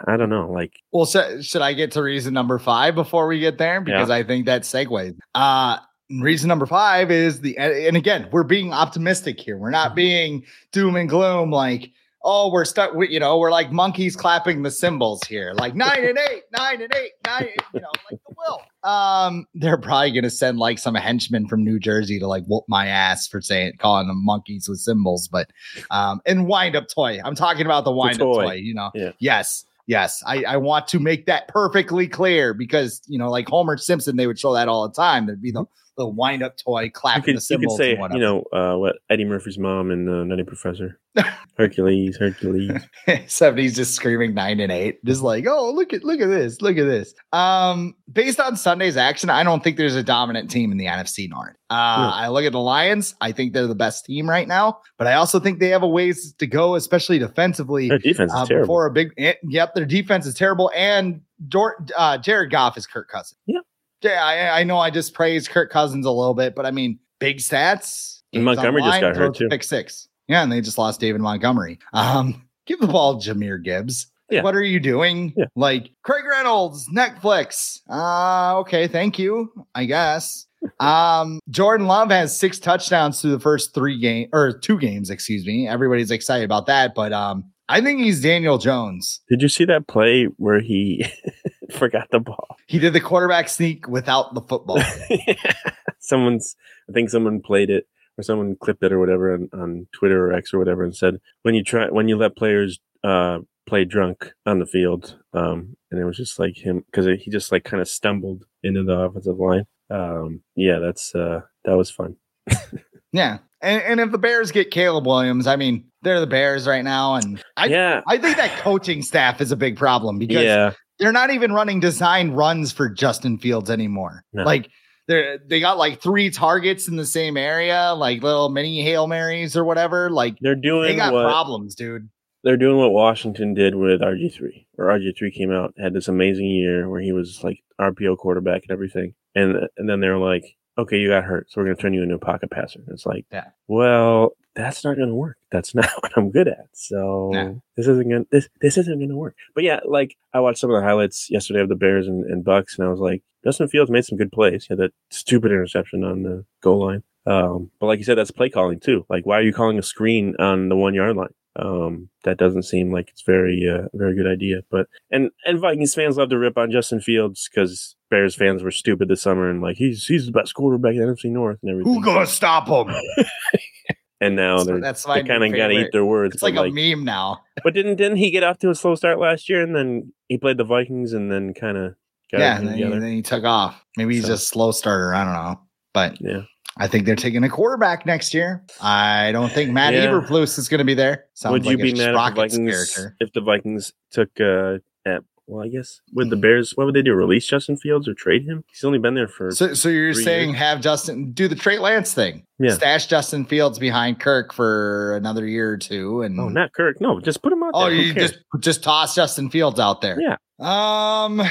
I don't know. Like, Well, sh- should I get to reason number five before we get there? Because I think that segues. Uh, reason number five is the, and again, we're being optimistic here. We're not being doom and gloom like, oh, we're stuck. We, you know, we're like monkeys clapping the cymbals here, like nine and eight, nine and eight, nine, you know, like the will. Um, they're probably going to send like some henchmen from New Jersey to like whoop my ass for saying, calling them monkeys with cymbals, but, um, and wind up toy. I'm talking about the wind up toy. toy, you know, Yeah. yes. Yes, I, I want to make that perfectly clear because you know, like Homer Simpson, they would show that all the time. There'd be the the wind up toy clapping could, the you could say, you know, uh, what Eddie Murphy's mom and the Nutty Professor, Hercules, Hercules. Except he's just screaming nine and eight, just like, oh, look at look at this, look at this. Um, based on Sunday's action, I don't think there's a dominant team in the NFC North. Uh, Hmm. I look at the Lions. I think they're the best team right now, but I also think they have a ways to go, especially defensively. Their defense is uh, terrible. before a big, eh, yep, their defense is terrible, and Dor- uh, Jared Goff is Kirk Cousins. Yep. Yeah, I, I know I just praised Kirk Cousins a little bit, but I mean, big stats. And Montgomery on just got hurt, too. Pick six. Yeah, and they just lost David Montgomery. Um, give the ball to Jahmyr Gibbs. Yeah. What are you doing? Yeah. Like Craig Reynolds, Netflix. Uh, okay, thank you. I guess. Um, Jordan Love has six touchdowns through the first three game or two games, excuse me. Everybody's excited about that, but um, I think he's Daniel Jones. Did you see that play where he forgot the ball? He did the quarterback sneak without the football. Someone's, I think someone played it or someone clipped it or whatever on, on Twitter or X or whatever and said when you try when you let players uh play drunk on the field, um, and it was just like him because he just like kind of stumbled into the offensive line. Um, yeah, that's uh that was fun. yeah. And, and if the Bears get Caleb Williams, I mean, they're the Bears right now. And I, yeah, I think that coaching staff is a big problem because yeah, they're not even running design runs for Justin Fields anymore. No. Like they're they got like three targets in the same area, like little mini Hail Marys or whatever. Like they're doing they got what problems, dude. they're doing what Washington did with RG three, where RG three came out had this amazing year where he was like RPO quarterback and everything, and and then they're like, okay, you got hurt, so we're gonna turn you into a pocket passer. It's like, Yeah. well, that's not gonna work. That's not what I'm good at. So Yeah. this isn't gonna this this isn't gonna work. But yeah, like I watched some of the highlights yesterday of the Bears and, and Bucs, and I was like, Justin Fields made some good plays. He had that stupid interception on the goal line. Um, but like you said, that's play calling too. Like, why are you calling a screen on the one yard line? Um, that doesn't seem like it's very, uh, very good idea. But and and Vikings fans love to rip on Justin Fields because Bears fans were stupid this summer and like he's he's the best quarterback in the NFC North and everything. Who gonna stop him? and now So they're that's they kind of got to eat their words. It's but, like, a meme now. but didn't didn't he get off to a slow start last year and then he played the Vikings and then kind of got yeah, then he, then he took off. Maybe he's So- a slow starter. I don't know. But yeah. I think they're taking a quarterback next year. I don't think Matt Yeah. Eberflus is going to be there. Sounds Would you like be mad if the Vikings if the Vikings took uh at well I guess with the Bears what would they do release Justin Fields or trade him? He's only been there for So, so you're three saying years. have Justin do the Trey Lance thing? Yeah. Stash Justin Fields behind Kirk for another year or two, and oh not Kirk no just put him out oh, there. Who you just just toss Justin Fields out there. Yeah. Um,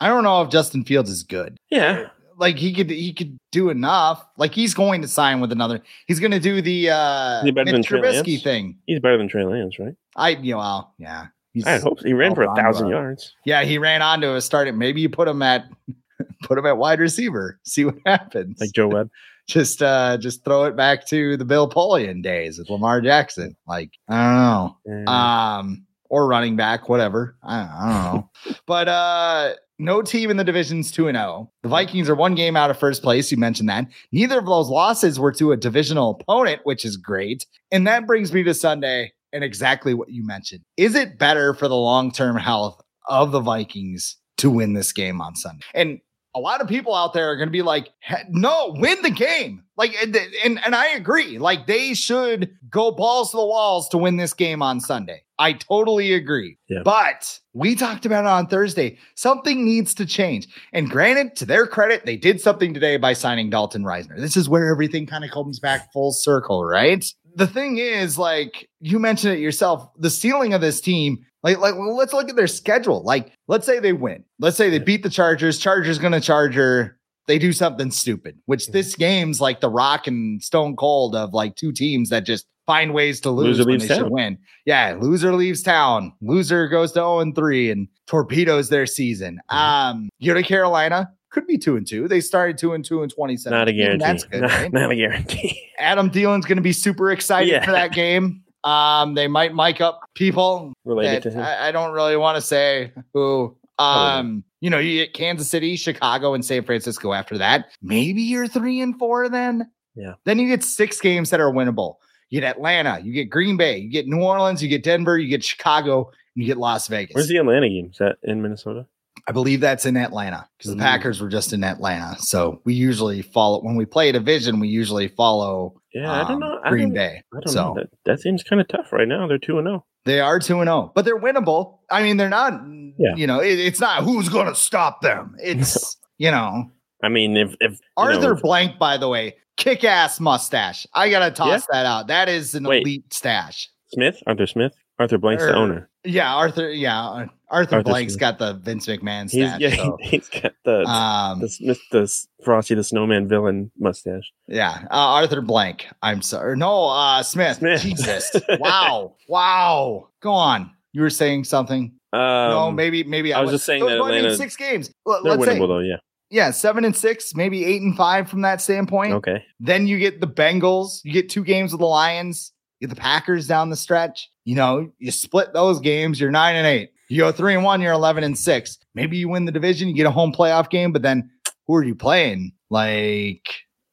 I don't know if Justin Fields is good. yeah like he could he could do enough. Like he's going to sign with another. He's going to do the uh he better Mitch than Trubisky Lance? thing. He's better than Trey Lance, right? I you know well, yeah. He's, I hope so. he ran for a thousand yards. Yeah, he ran onto a start. Maybe you put him at put him at wide receiver. See what happens. Like Joe Webb. just uh just throw it back to the Bill Polian days with Lamar Jackson. Like I don't know. Yeah. um, or running back, whatever. I, I don't know. but uh, no team in the division's 2 and 0. The Vikings are one game out of first place. You mentioned that. Neither of those losses were to a divisional opponent, which is great. And that brings me to Sunday and exactly what you mentioned. Is it better for the long term health of the Vikings to win this game on Sunday? And a lot of people out there are going to be like, no, win the game. Like, and, and, and I agree. Like, they should go balls to the walls to win this game on Sunday. I totally agree. Yeah. But we talked about it on Thursday. Something needs to change. And granted, to their credit, they did something today by signing Dalton Risner. This is where everything kind of comes back full circle, right? The thing is, like you mentioned it yourself, the ceiling of this team like, like well, let's look at their schedule. Like, let's say they win. Let's say they beat the Chargers. Chargers gonna Charger. They do something stupid, which this game's like the rock and stone cold of like two teams that just find ways to lose Loser when they should win. Yeah, loser leaves town. Loser goes to 0 and 3 and torpedoes their season. Mm-hmm. Um, you know, Carolina could be two and two. They started two and two in 27. Not a guarantee. That's good, not, right? not a guarantee. Adam Thielen's going to be super excited Yeah. for that game. Um, they might mic up people Related to him. I, I don't really want to say who. Um, you know, you get Kansas City, Chicago, and San Francisco after that. Maybe you're three and four then. Yeah. Then you get six games that are winnable. You get Atlanta, you get Green Bay, you get New Orleans, you get Denver, you get Chicago, and you get Las Vegas. Where's the Atlanta game? Is that in Minnesota? I believe that's in Atlanta because the Mm. Packers were just in Atlanta. So we usually follow when we play a division, we usually follow Yeah, I um, don't know. I Green don't, Bay. I don't so know. That, that seems kind of tough right now. They're two and oh. zero. They are 2 and 0, but they're winnable. I mean, they're not, Yeah. you know, it- it's not who's going to stop them. It's, you know, I mean, if if Arthur know, Blank, by the way, kick ass mustache. I got to toss that out. That is an Wait. elite stash. Smith, Arthur Smith, Arthur Blank's the Er, owner. Yeah, Arthur. Yeah, Arthur, Arthur Blank's Smith. got the Vince McMahon He's yeah, so, he's got the um, the Smith, the Frosty the Snowman villain mustache. yeah, uh, Arthur Blank. I'm sorry. No, uh, Smith. Smith. Jesus. wow. Wow. Go on. You were saying something. Um, no, maybe, maybe I was just saying that Atlanta- six games. They're Let's say, winnable though. Yeah. yeah, seven and six, maybe eight and five from that standpoint. Okay. Then you get the Bengals. You get two games with the Lions. The Packers down the stretch. You know, you split those games. You're nine and eight. You go three and one. You're eleven and six. Maybe you win the division. You get a home playoff game. But then who are you playing? Like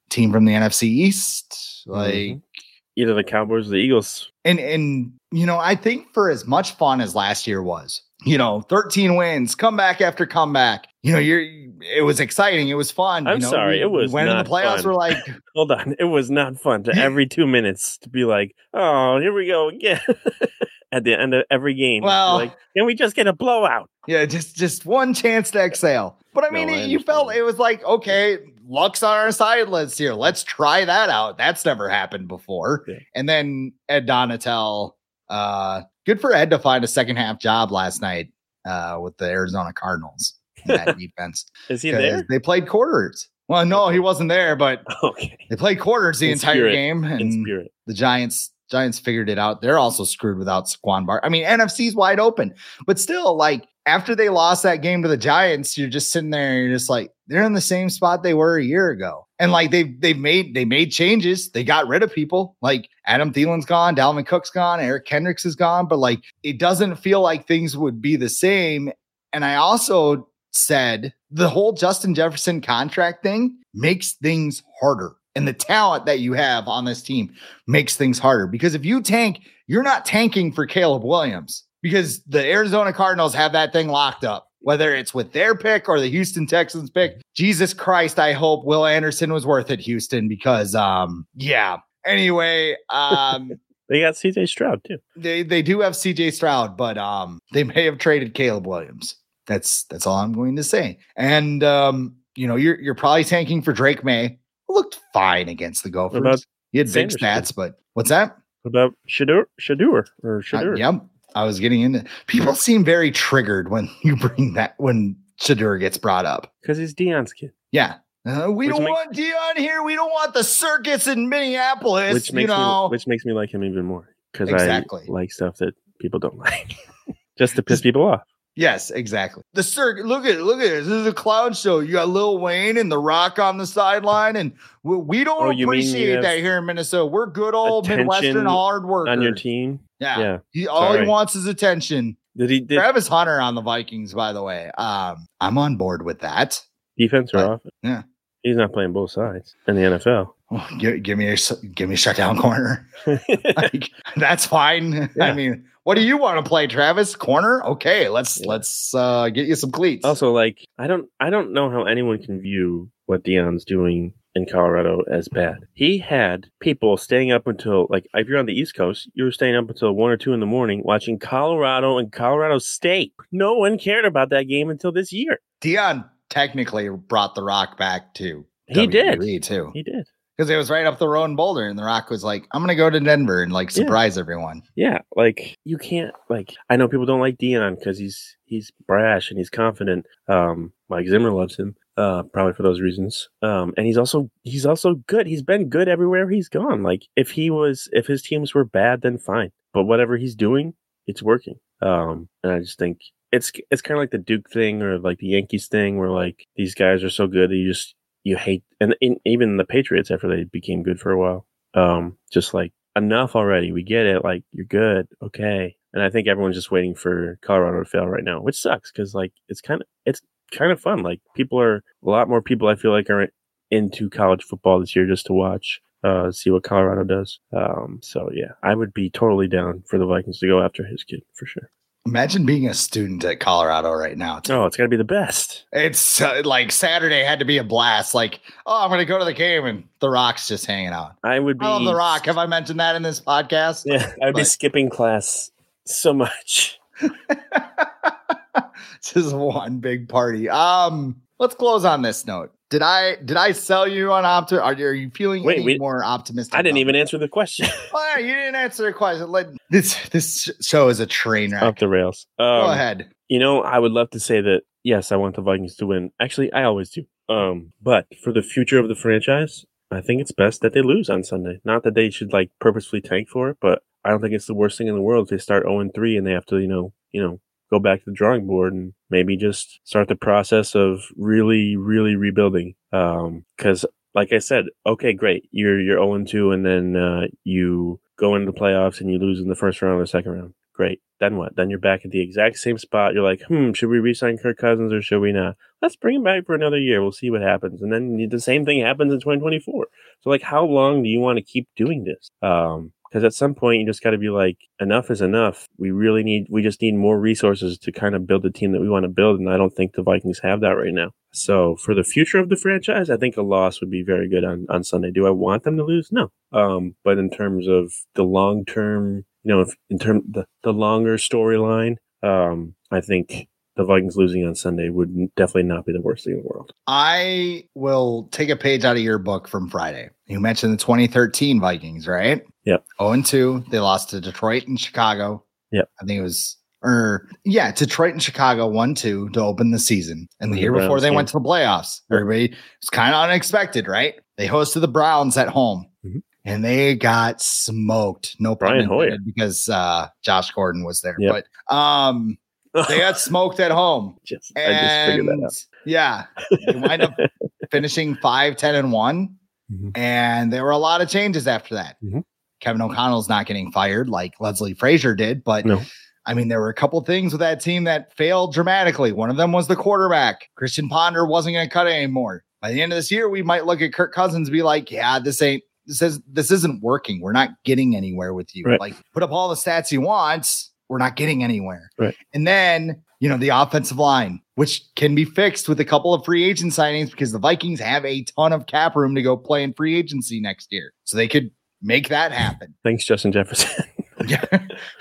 team from the NFC East. Like Mhm. Either the Cowboys or the Eagles. and and you know, I think for as much fun as last year was, you know, 13 wins, comeback after comeback. You know, you're it was exciting. It was fun. I'm you know, sorry, we- it was we went in the playoffs. fun. We're like, Hold on. It was not fun to every two minutes to be like, oh, here we go again. At the end of every game. Well- like, can we just get a blowout? yeah, just just one chance to exhale. But I mean, No, I you felt it was like, okay, luck's on our side. Let's here. Let's try that out. That's never happened before. Yeah. And then Ed Donatell, uh, good for Ed to find a second half job last night uh, with the Arizona Cardinals in that defense. Is he there? They played quarters. Well, no, he wasn't there, but Okay. they played quarters the In entire spirit. game, and spirit. the Giants Giants figured it out. They're also screwed without Saquon Bar. I mean, NFC's wide open, but still, like after they lost that game to the Giants, you're just sitting there, and you're just like, they're in the same spot they were a year ago, and like they've they've made they made changes. They got rid of people like Adam Thielen's gone, Dalvin Cook's gone, Eric Kendricks is gone, but like it doesn't feel like things would be the same. And I also said the whole Justin Jefferson contract thing makes things harder. And the talent that you have on this team makes things harder because if you tank, you're not tanking for Caleb Williams because the Arizona Cardinals have that thing locked up, whether it's with their pick or the Houston Texans pick. Jesus Christ, I hope Will Anderson was worth it, Houston, because um, yeah. Anyway, um, They got CJ Stroud too. they they do have CJ Stroud, but um, they may have traded Caleb Williams. That's that's all I'm going to say. And um, you know, you're you're probably tanking for Drake Maye. Looked fine against the Gophers. about he had big stats, but what's that? What about Shedeur? Shedeur or Uh, Shedeur? yep, I was getting into. People seem very triggered when you bring that when Shedeur gets brought up. Because he's Deion's kid. Yeah, Uh, we Which don't makes- want Deion here. We don't want the circus in Minneapolis. which you makes know, me which makes me like him even more because Exactly. I like stuff that people don't like, just to piss people off. Yes, exactly. The circuit. Look at look at this. This is a clown show. You got Lil Wayne and The Rock on the sideline, and we, we don't Oh, you mean you appreciate that here in Minnesota. We're good old Midwestern hard workers. On your team, Yeah. yeah. He, all he wants is attention. Did he did Travis Hunter on the Vikings, by the way. Um, I'm on board with that. defense or But- offense? yeah. he's not playing both sides in the NFL. Oh, give, give me a give me a shutdown corner. Like, that's fine. I mean, what do you want to play, Travis? Corner? Okay, let's Yeah. let's uh, get you some cleats. also, like I don't I don't know how anyone can view what Deion's doing in Colorado as bad. He had people staying up until like if you're on the East Coast, you were staying up until one or two in the morning watching Colorado and Colorado State. No one cared about that game until this year. Deion technically brought the Rock back to He did. WWE too, He did. Because it was right up the road in Boulder, and the Rock was like, "I'm gonna go to Denver and like Yeah. surprise everyone." Yeah, like you can't like I know people don't like Deion because he's he's brash and he's confident. Um, Mike Zimmer loves him, uh, probably for those reasons. Um, and he's also he's also good. He's been good everywhere he's gone. Like if he was if his teams were bad, then fine. But whatever he's doing, it's working. Um, and I just think it's it's kind of like the Duke thing or like the Yankees thing, where like these guys are so good that you just you hate, and, even the Patriots after they became good for a while. Um, just like enough already. We get it. Like you're good. Okay. And I think everyone's just waiting for Colorado to fail right now, which sucks because like it's kind of it's kind of fun. Like people are a lot more people I feel like are into college football this year just to watch, uh, see what Colorado does. Um, so yeah, I would be totally down for the Vikings to go after his kid for sure. Imagine being a student at Colorado right now. Oh, it's got to be the best. It's uh, like Saturday had to be a blast. Like, oh, I'm gonna go to the game, and the Rock's just hanging out. I would be. I love the Rock. Have I mentioned that in this podcast? Yeah, I'd be skipping class so much. just one big party. Um, let's close on this note. Did I did I sell you on opti? Are you, are you feeling Wait, any we- more optimistic? I didn't even answer the question. Oh, you didn't answer the question. Let, this this show is a train wreck. Off the rails. Go Um, ahead. You know, I would love to say that yes, I want the Vikings to win. Actually, I always do. Um, but for the future of the franchise, I think it's best that they lose on Sunday. Not that they should like purposefully tank for it, but I don't think it's the worst thing in the world if they start 0 3 and they have to, you know, you know, go back to the drawing board and maybe just start the process of really, really rebuilding. Um, cause like I said, okay, great. You're, you're 0 2 and then, uh, you go into the playoffs and you lose in the first round or the second round. Great. Then what? Then you're back at the exact same spot. You're like, hmm, should we re-sign Kirk Cousins or should we not? Let's bring him back for another year. We'll see what happens. And then the same thing happens in 2024. So like, how long do you want to keep doing this? Um, because at some point you just got to be like, enough is enough. We really need, we just need more resources to kind of build the team that we want to build. And I don't think the Vikings have that right now. So for the future of the franchise, I think a loss would be very good on, on Sunday. Do I want them to lose? No. Um, but in terms of the long term, you know, if in term the, the longer storyline, um, I think the Vikings losing on Sunday would definitely not be the worst thing in the world. I will take a page out of your book from Friday. You mentioned the 2013 Vikings, right? Yep. 0 and 2. They lost to Detroit and Chicago. Yep. I think it was, or yeah, Detroit and Chicago 1 2 to open the season. And the Mhm, year before they game. went to the playoffs, everybody was kind of unexpected, right? They hosted the Browns at home. Mhm. And they got smoked. No Brian Hoyer. because uh, Josh Gordon was there. Yep. But um, they got smoked at home. Just, I just figured that And out. yeah, they wind up finishing 5, 10, and one. Mhm. And there were a lot of changes after that. Mhm. Kevin O'Connell's not getting fired like Leslie Frazier did, but No. I mean, there were a couple things with that team that failed dramatically. One of them was the quarterback. Christian Ponder wasn't going to cut it anymore. By the end of this year, we might look at Kirk Cousins and be like, yeah, this ain't this is this isn't working. We're not getting anywhere with you. Right. Like put up all the stats he wants. We're not getting anywhere. Right. And then, you know, the offensive line, which can be fixed with a couple of free agent signings because the Vikings have a ton of cap room to go play in free agency next year. So they could make that happen. Thanks, Justin Jefferson. Yeah.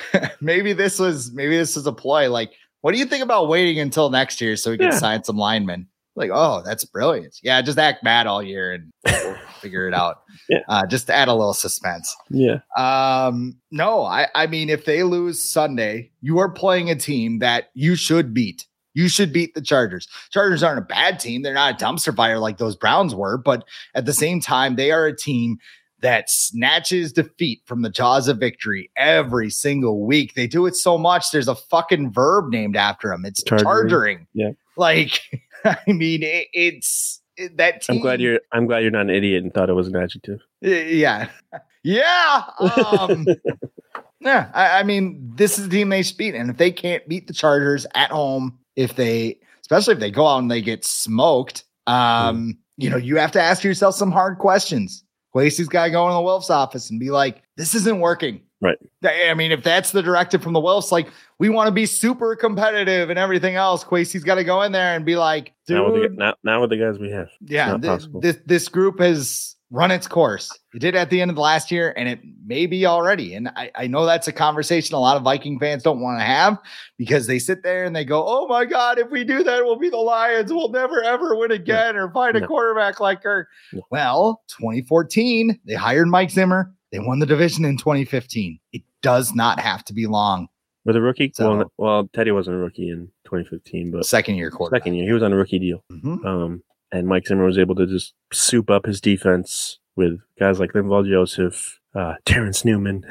maybe this was maybe this is a ploy. Like, what do you think about waiting until next year so we can Yeah. sign some linemen? Like, oh, that's brilliant. Yeah, just act mad all year and we'll figure it out. Yeah. Uh, just to add a little suspense. yeah. Um, no, I I mean, if they lose Sunday, you are playing a team that you should beat. You should beat the Chargers. Chargers aren't a bad team. They're not a dumpster fire like those Browns were, but at the same time, they are a team that snatches defeat from the jaws of victory every single week. They do it so much. There's a fucking verb named after them. It's charging. charging. Yeah. Like, I mean, it, it's it, that. Team, I'm glad you're. I'm glad you're not an idiot and thought it was an adjective. Yeah. Yeah. Um, yeah. I, I mean, this is the team they should beat, and if they can't beat the Chargers at home, if they, especially if they go out and they get smoked, um, mm. you know, you have to ask yourself some hard questions. Kwesi's got to go in the Wilf's office and be like, this isn't working. Right. I mean, if that's the directive from the Wilfs, like we want to be super competitive and everything else, Kwesi's got to go in there and be like, dude, now with the, now, now with the guys we have, yeah, th- this this group has run its course. It did at the end of the last year, and it may be already. And I, I know that's a conversation a lot of Viking fans don't want to have because they sit there and they go, Oh my God, if we do that, we'll be the Lions. We'll never ever win again or find a quarterback like Kirk. Well, 2014, they hired Mike Zimmer. They won the division in 2015. It does not have to be long. With a rookie? So, well, well, Teddy wasn't a rookie in 2015, but second year quarterback. Second year. He was on a rookie deal. Mm-hmm. Um, and Mike Zimmer was able to just soup up his defense with guys like Linval Joseph, uh, Terrence Newman.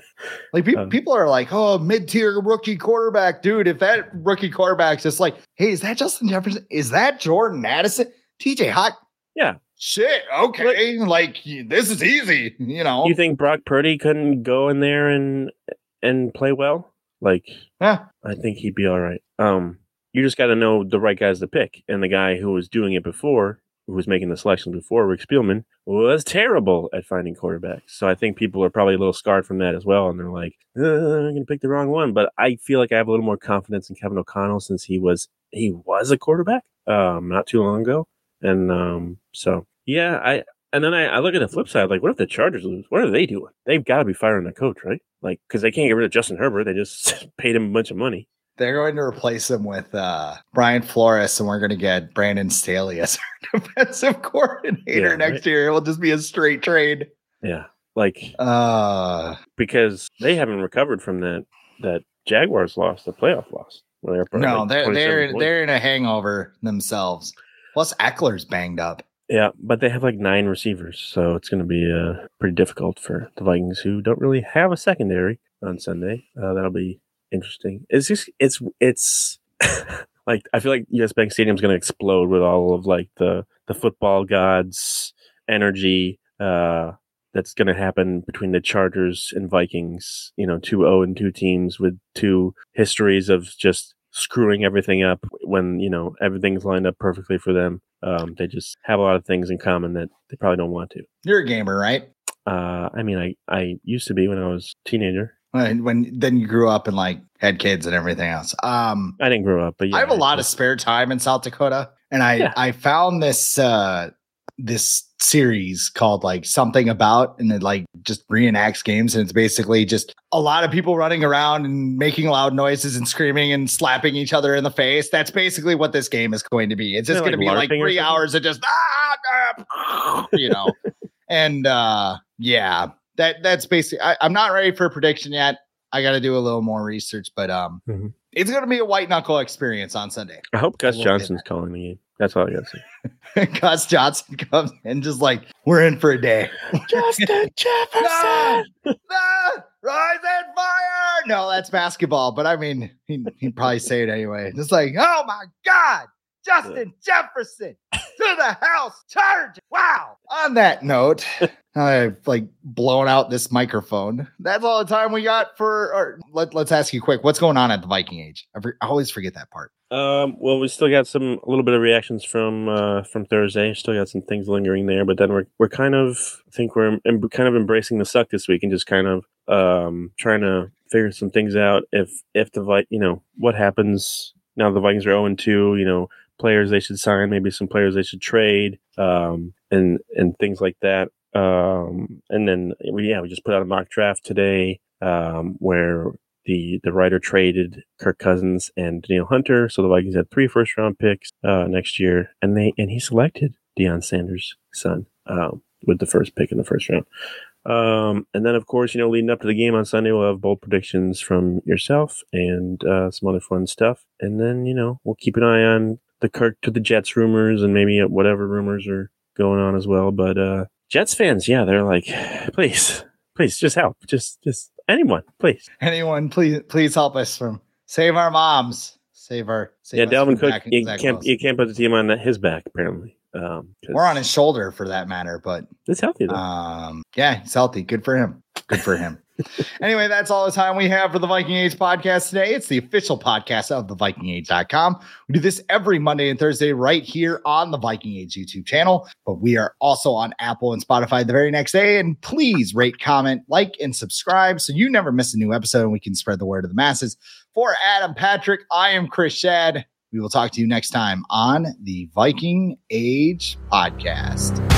like people, um, people are like, oh, mid-tier rookie quarterback, dude. If that rookie quarterback's just like, hey, is that Justin Jefferson? Is that Jordan Addison? TJ Hawk? Yeah. Shit. Okay. Like, like this is easy. You know. You think Brock Purdy couldn't go in there and and play well? Like, yeah, I think he'd be all right. Um, you just got to know the right guys to pick. And the guy who was doing it before, who was making the selections before, Rick Spielman, was terrible at finding quarterbacks. So I think people are probably a little scarred from that as well. And they're like, uh, I'm to pick the wrong one. But I feel like I have a little more confidence in Kevin O'Connell since he was he was a quarterback um, not too long ago. And um, so yeah, I and then I, I look at the flip side, like what if the Chargers lose? What are they doing? They've got to be firing the coach, right? Like because they can't get rid of Justin Herbert. They just paid him a bunch of money. They're going to replace him with uh, Brian Flores, and we're going to get Brandon Staley as our defensive coordinator yeah, next right? year. It will just be a straight trade. Yeah, like uh, because they haven't recovered from that that Jaguars loss, the playoff loss. They're no, like they're they're points. they're in a hangover themselves. Plus, Ekeler's banged up. Yeah, but they have like nine receivers, so it's going to be uh, pretty difficult for the Vikings, who don't really have a secondary on Sunday. Uh, that'll be interesting. It's just it's it's like I feel like US Bank Stadium is going to explode with all of like the the football gods energy uh that's going to happen between the Chargers and Vikings, you know, two 0 and 2 teams with two histories of just screwing everything up when, you know, everything's lined up perfectly for them. Um, they just have a lot of things in common that they probably don't want to. You're a gamer, right? Uh, I mean, I, I used to be when I was a teenager. When, when then you grew up and like had kids and everything else. Um, I didn't grow up, but yeah, I have a lot of spare time in South Dakota, and I yeah. I found this uh this series called like something about and it like just reenacts games and it's basically just a lot of people running around and making loud noises and screaming and slapping each other in the face that's basically what this game is going to be it's just going to be like three hours of just ah, ah, you know and uh yeah that that's basically I, am not ready for a prediction yet. I got to do a little more research, but um, mm-hmm. It's going to be a white knuckle experience on Sunday. I hope Gus Johnson's calling the game. That's all I got to say. Gus Johnson comes and just like we're in for a day. Justin Jefferson, no, no, rise and fire. No, that's basketball, but I mean, he, he'd probably say it anyway. Just like, oh my god, Justin Jefferson to the house charge. Wow. On that note, I've like blown out this microphone. That's all the time we got for. Or let, us ask you quick. What's going on at the Viking Age? I, I, always forget that part. Um, well, we still got some a little bit of reactions from uh, from Thursday. Still got some things lingering there, but then we're we're kind of I think we're em- kind of embracing the suck this week and just kind of um trying to figure some things out. If if the Vi- you know what happens now, the Vikings are zero and two. You know players they should sign, maybe some players they should trade, um, and and things like that. Um, and then we yeah we just put out a mock draft today um, where the the writer traded Kirk Cousins and Danielle Hunter, so the Vikings had three first round picks uh, next year, and they and he selected Deion Sanders' son um, with the first pick in the first round. Um, and then, of course, you know, leading up to the game on Sunday, we'll have bold predictions from yourself and uh, some other fun stuff. And then, you know, we'll keep an eye on the Kirk to the Jets rumors and maybe whatever rumors are going on as well. But uh, Jets fans, yeah, they're like, please, please, just help, just, just anyone, please. Anyone, please, please help us from save our moms, save our. Save yeah, us Dalvin Cook, you can't, you can't put the team on his back apparently. Um, We're on his shoulder for that matter, but It's healthy though. Um, yeah, he's healthy. Good for him. Good for him. Anyway, that's all the time we have for the Viking Age podcast today. It's the official podcast of the VikingAge.com. We do this every Monday and Thursday right here on the Viking Age YouTube channel, but we are also on Apple and Spotify the very next day. And please rate, comment, like, and subscribe so you never miss a new episode and we can spread the word to the masses. For Adam Patrick, I am Chris Schad. We will talk to you next time on the Viking Age podcast.